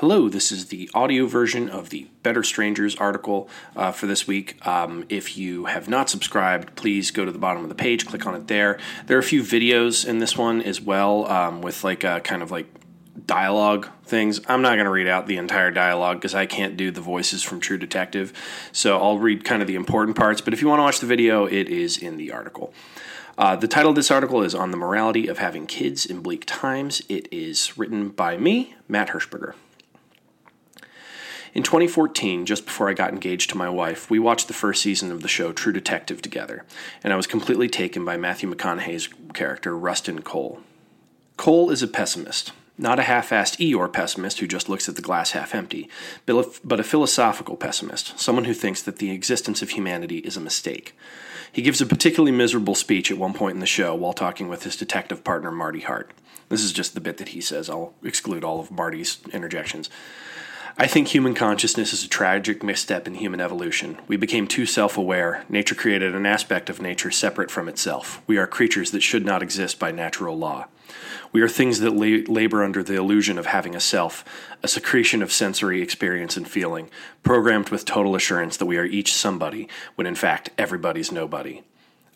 Hello, this is the audio version of the Better Strangers article uh, for this week. Um, if you have not subscribed, please go to the bottom of the page, click on it there. There are a few videos in this one as well um, with like a kind of like dialogue things. I'm not going to read out the entire dialogue because I can't do the voices from True Detective. So I'll read kind of the important parts. But if you want to watch the video, it is in the article. Uh, the title of this article is On the Morality of Having Kids in Bleak Times. It is written by me, Matt Hershberger. In 2014, just before I got engaged to my wife, we watched the first season of the show True Detective together, and I was completely taken by Matthew McConaughey's character, Rustin Cohle. Cohle is a pessimist, not a half assed Eeyore pessimist who just looks at the glass half empty, but a philosophical pessimist, someone who thinks that the existence of humanity is a mistake. He gives a particularly miserable speech at one point in the show while talking with his detective partner, Marty Hart. This is just the bit that he says. I'll exclude all of Marty's interjections. I think human consciousness is a tragic misstep in human evolution. We became too self aware. Nature created an aspect of nature separate from itself. We are creatures that should not exist by natural law. We are things that la- labor under the illusion of having a self, a secretion of sensory experience and feeling, programmed with total assurance that we are each somebody, when in fact everybody's nobody.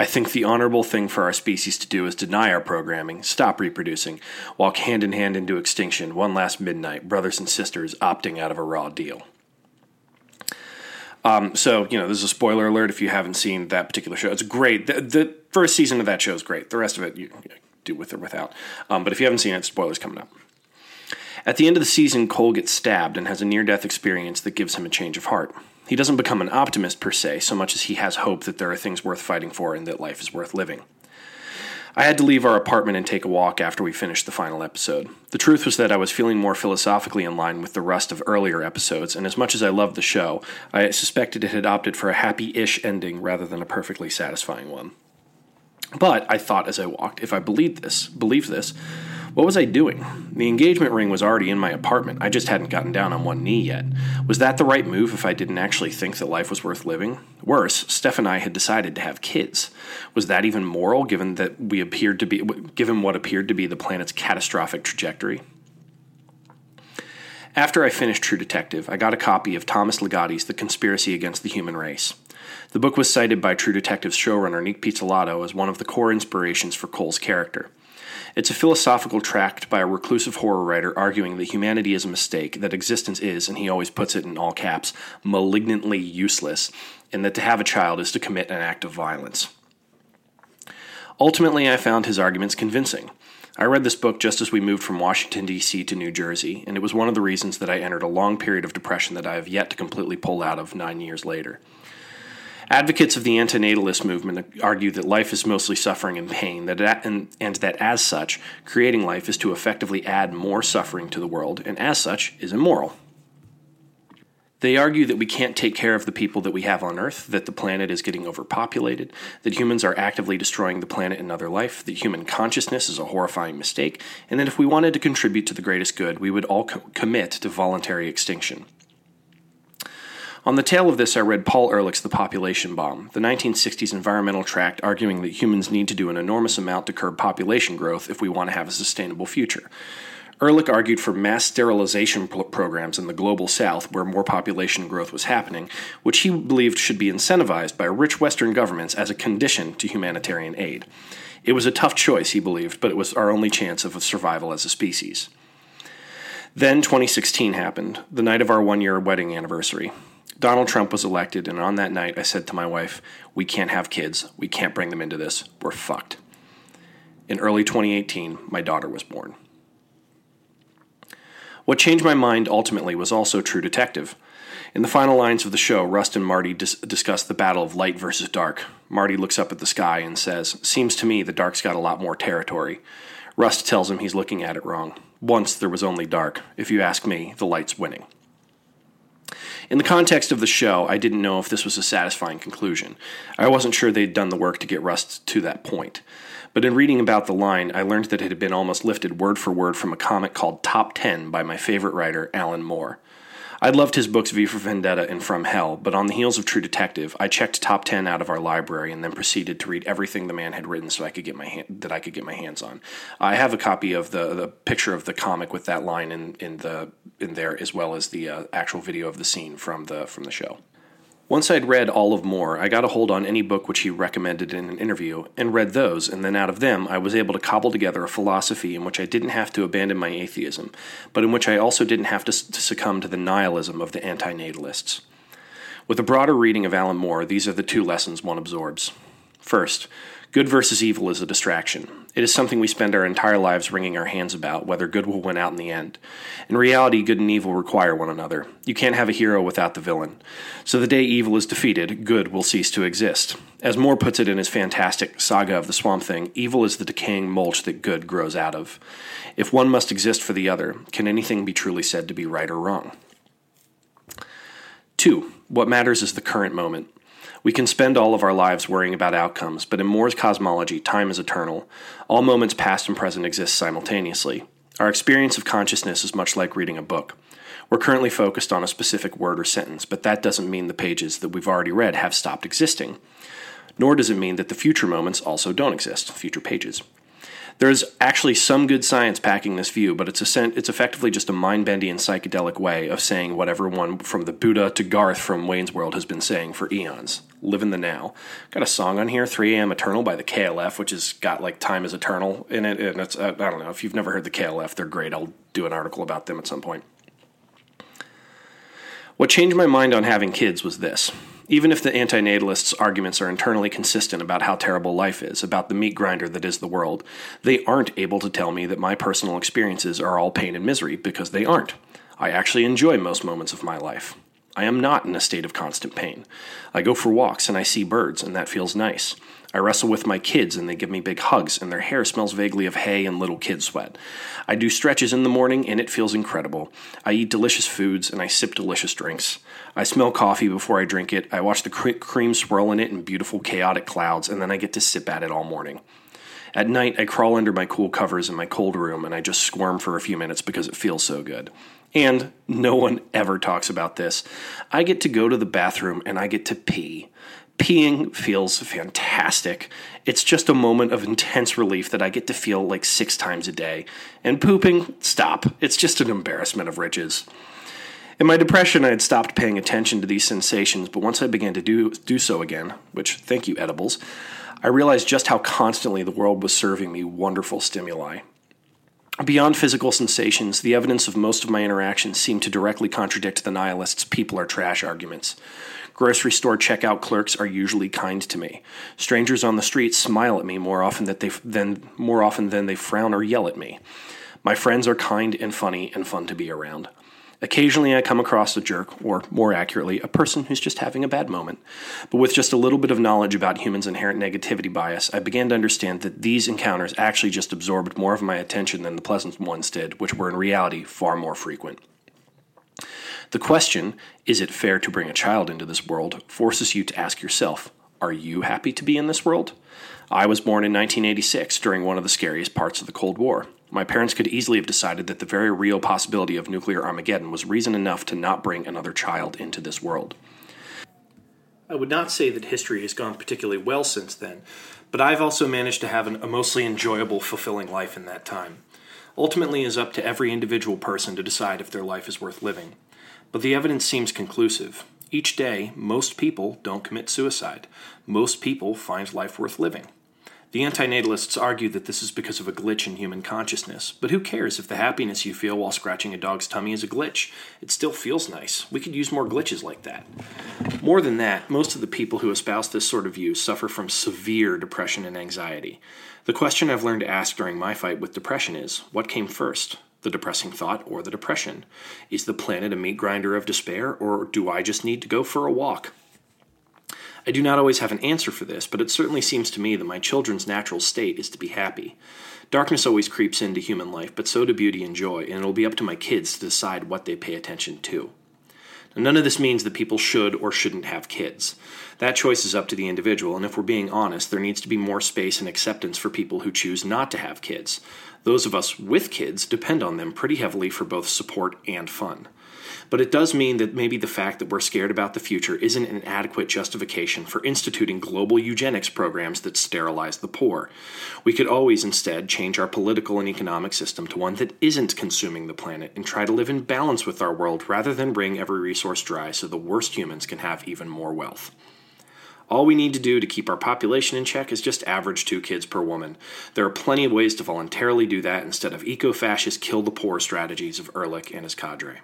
I think the honorable thing for our species to do is deny our programming, stop reproducing, walk hand in hand into extinction, one last midnight, brothers and sisters opting out of a raw deal. Um, so, you know, this is a spoiler alert if you haven't seen that particular show. It's great. The, the first season of that show is great. The rest of it, you, you do with or without. Um, but if you haven't seen it, spoilers coming up. At the end of the season, Cohle gets stabbed and has a near death experience that gives him a change of heart. He doesn't become an optimist per se, so much as he has hope that there are things worth fighting for and that life is worth living. I had to leave our apartment and take a walk after we finished the final episode. The truth was that I was feeling more philosophically in line with the rest of earlier episodes, and as much as I loved the show, I suspected it had opted for a happy ish ending rather than a perfectly satisfying one. But I thought as I walked, if I believed this, believed this, what was I doing? The engagement ring was already in my apartment. I just hadn't gotten down on one knee yet. Was that the right move if I didn't actually think that life was worth living? Worse, Steph and I had decided to have kids. Was that even moral given that we appeared to be given what appeared to be the planet's catastrophic trajectory? After I finished True Detective, I got a copy of Thomas Ligotti's The Conspiracy Against the Human Race. The book was cited by True Detective's showrunner Nic Pizzolatto as one of the core inspirations for Cohle's character. It's a philosophical tract by a reclusive horror writer arguing that humanity is a mistake, that existence is, and he always puts it in all caps, malignantly useless, and that to have a child is to commit an act of violence. Ultimately, I found his arguments convincing. I read this book just as we moved from Washington, D.C. to New Jersey, and it was one of the reasons that I entered a long period of depression that I have yet to completely pull out of nine years later. Advocates of the antinatalist movement argue that life is mostly suffering and pain, that and, and that as such, creating life is to effectively add more suffering to the world, and as such, is immoral. They argue that we can't take care of the people that we have on Earth, that the planet is getting overpopulated, that humans are actively destroying the planet and other life, that human consciousness is a horrifying mistake, and that if we wanted to contribute to the greatest good, we would all co- commit to voluntary extinction. On the tail of this, I read Paul Ehrlich's The Population Bomb, the 1960s environmental tract arguing that humans need to do an enormous amount to curb population growth if we want to have a sustainable future. Ehrlich argued for mass sterilization programs in the global south where more population growth was happening, which he believed should be incentivized by rich Western governments as a condition to humanitarian aid. It was a tough choice, he believed, but it was our only chance of survival as a species. Then 2016 happened, the night of our one year wedding anniversary. Donald Trump was elected, and on that night I said to my wife, We can't have kids. We can't bring them into this. We're fucked. In early 2018, my daughter was born. What changed my mind ultimately was also True Detective. In the final lines of the show, Rust and Marty dis- discuss the battle of light versus dark. Marty looks up at the sky and says, Seems to me the dark's got a lot more territory. Rust tells him he's looking at it wrong. Once there was only dark. If you ask me, the light's winning. In the context of the show, I didn't know if this was a satisfying conclusion. I wasn't sure they'd done the work to get Rust to that point. But in reading about the line, I learned that it had been almost lifted word for word from a comic called Top 10 by my favorite writer, Alan Moore. I'd loved his books V for Vendetta and From Hell, but on the heels of True Detective, I checked top 10 out of our library and then proceeded to read everything the man had written so I could get my that I could get my hands on. I have a copy of the the picture of the comic with that line in, in the in there as well as the uh, actual video of the scene from the from the show. Once I'd read all of Moore, I got a hold on any book which he recommended in an interview and read those, and then out of them I was able to cobble together a philosophy in which I didn't have to abandon my atheism, but in which I also didn't have to, to succumb to the nihilism of the anti natalists. With a broader reading of Alan Moore, these are the two lessons one absorbs. First, good versus evil is a distraction. It is something we spend our entire lives wringing our hands about, whether good will win out in the end. In reality, good and evil require one another. You can't have a hero without the villain. So the day evil is defeated, good will cease to exist. As Moore puts it in his fantastic Saga of the Swamp Thing, evil is the decaying mulch that good grows out of. If one must exist for the other, can anything be truly said to be right or wrong? Two, what matters is the current moment. We can spend all of our lives worrying about outcomes, but in Moore's cosmology, time is eternal. All moments past and present exist simultaneously. Our experience of consciousness is much like reading a book. We're currently focused on a specific word or sentence, but that doesn't mean the pages that we've already read have stopped existing. Nor does it mean that the future moments also don't exist, future pages. There's actually some good science backing this view, but it's, a, it's effectively just a mind bending and psychedelic way of saying what everyone from the Buddha to Garth from Wayne's World has been saying for eons live in the now. Got a song on here, 3 a.m. Eternal by the KLF, which has got like Time is Eternal in it. And it's, I don't know, if you've never heard the KLF, they're great. I'll do an article about them at some point. What changed my mind on having kids was this even if the antinatalists' arguments are internally consistent about how terrible life is, about the meat grinder that is the world, they aren't able to tell me that my personal experiences are all pain and misery because they aren't. I actually enjoy most moments of my life. I am not in a state of constant pain. I go for walks and I see birds, and that feels nice. I wrestle with my kids and they give me big hugs, and their hair smells vaguely of hay and little kid sweat. I do stretches in the morning and it feels incredible. I eat delicious foods and I sip delicious drinks. I smell coffee before I drink it. I watch the cream swirl in it in beautiful, chaotic clouds, and then I get to sip at it all morning. At night, I crawl under my cool covers in my cold room and I just squirm for a few minutes because it feels so good. And no one ever talks about this. I get to go to the bathroom and I get to pee. Peeing feels fantastic. It's just a moment of intense relief that I get to feel like six times a day. And pooping, stop. It's just an embarrassment of riches. In my depression, I had stopped paying attention to these sensations, but once I began to do, do so again, which, thank you, edibles, I realized just how constantly the world was serving me wonderful stimuli. Beyond physical sensations, the evidence of most of my interactions seemed to directly contradict the nihilists' people are trash arguments. Grocery store checkout clerks are usually kind to me. Strangers on the street smile at me more often than they than more often than they frown or yell at me. My friends are kind and funny and fun to be around. Occasionally, I come across a jerk, or more accurately, a person who's just having a bad moment. But with just a little bit of knowledge about humans' inherent negativity bias, I began to understand that these encounters actually just absorbed more of my attention than the pleasant ones did, which were in reality far more frequent. The question, is it fair to bring a child into this world, forces you to ask yourself, are you happy to be in this world? I was born in 1986 during one of the scariest parts of the Cold War. My parents could easily have decided that the very real possibility of nuclear Armageddon was reason enough to not bring another child into this world. I would not say that history has gone particularly well since then, but I've also managed to have an, a mostly enjoyable, fulfilling life in that time. Ultimately, it is up to every individual person to decide if their life is worth living. But the evidence seems conclusive. Each day, most people don't commit suicide. Most people find life worth living. The antinatalists argue that this is because of a glitch in human consciousness, but who cares if the happiness you feel while scratching a dog's tummy is a glitch? It still feels nice. We could use more glitches like that. More than that, most of the people who espouse this sort of view suffer from severe depression and anxiety. The question I've learned to ask during my fight with depression is what came first, the depressing thought or the depression? Is the planet a meat grinder of despair, or do I just need to go for a walk? I do not always have an answer for this, but it certainly seems to me that my children's natural state is to be happy. Darkness always creeps into human life, but so do beauty and joy, and it'll be up to my kids to decide what they pay attention to. Now, none of this means that people should or shouldn't have kids. That choice is up to the individual, and if we're being honest, there needs to be more space and acceptance for people who choose not to have kids. Those of us with kids depend on them pretty heavily for both support and fun. But it does mean that maybe the fact that we're scared about the future isn't an adequate justification for instituting global eugenics programs that sterilize the poor. We could always instead change our political and economic system to one that isn't consuming the planet and try to live in balance with our world rather than wring every resource dry so the worst humans can have even more wealth. All we need to do to keep our population in check is just average two kids per woman. There are plenty of ways to voluntarily do that instead of eco fascist kill the poor strategies of Ehrlich and his cadre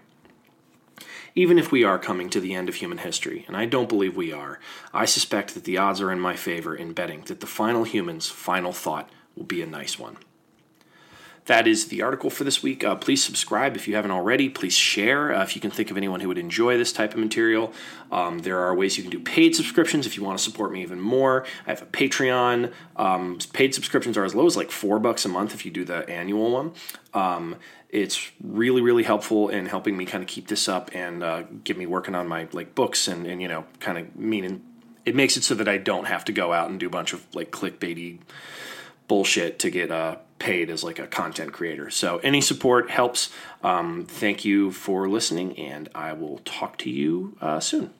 even if we are coming to the end of human history, and I don't believe we are, I suspect that the odds are in my favor in betting that the final human's final thought will be a nice one. That is the article for this week. Uh, please subscribe if you haven't already. Please share uh, if you can think of anyone who would enjoy this type of material. Um, there are ways you can do paid subscriptions if you want to support me even more. I have a Patreon. Um, paid subscriptions are as low as like four bucks a month if you do the annual one. Um, it's really really helpful in helping me kind of keep this up and uh, get me working on my like books and and you know kind of meaning it makes it so that I don't have to go out and do a bunch of like clickbaity bullshit to get uh, paid as like a content creator. So any support helps. Um, thank you for listening, and I will talk to you uh, soon.